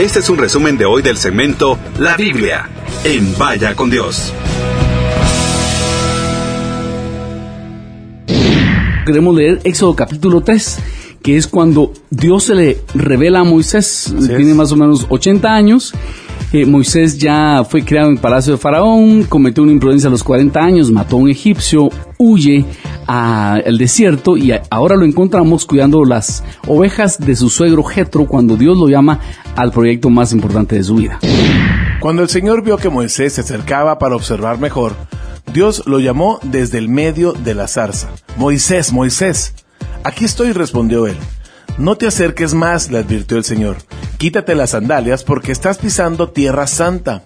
Este es un resumen de hoy del segmento La Biblia en Vaya con Dios. Queremos leer Éxodo capítulo 3, que es cuando Dios se le revela a Moisés, tiene más o menos 80 años. Eh, Moisés ya fue criado en el palacio de Faraón, cometió una imprudencia a los 40 años, mató a un egipcio, huye al desierto y ahora lo encontramos cuidando las ovejas de su suegro Jetro cuando Dios lo llama al proyecto más importante de su vida. Cuando el Señor vio que Moisés se acercaba para observar mejor, Dios lo llamó desde el medio de la zarza. Moisés, Moisés. Aquí estoy, respondió él. No te acerques más, le advirtió el Señor. Quítate las sandalias porque estás pisando tierra santa.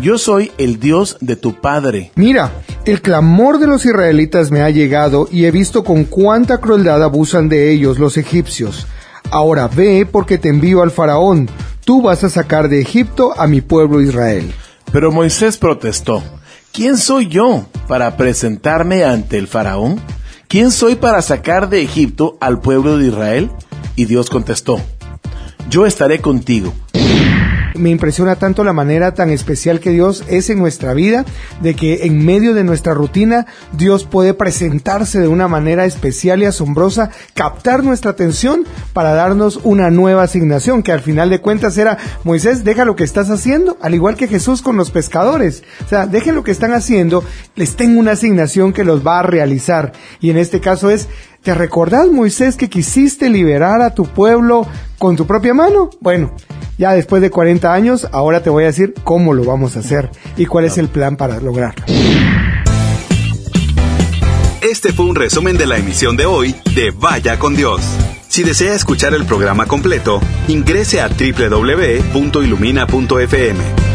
Yo soy el Dios de tu Padre. Mira, el clamor de los israelitas me ha llegado y he visto con cuánta crueldad abusan de ellos los egipcios. Ahora ve porque te envío al faraón. Tú vas a sacar de Egipto a mi pueblo Israel. Pero Moisés protestó. ¿Quién soy yo para presentarme ante el faraón? ¿Quién soy para sacar de Egipto al pueblo de Israel? Y Dios contestó, yo estaré contigo me impresiona tanto la manera tan especial que Dios es en nuestra vida, de que en medio de nuestra rutina Dios puede presentarse de una manera especial y asombrosa, captar nuestra atención para darnos una nueva asignación, que al final de cuentas era, Moisés, deja lo que estás haciendo, al igual que Jesús con los pescadores. O sea, dejen lo que están haciendo, les tengo una asignación que los va a realizar. Y en este caso es, ¿te recordás, Moisés, que quisiste liberar a tu pueblo con tu propia mano? Bueno, ya después de 40 años, ahora te voy a decir cómo lo vamos a hacer y cuál es el plan para lograrlo. Este fue un resumen de la emisión de hoy de Vaya con Dios. Si desea escuchar el programa completo, ingrese a www.ilumina.fm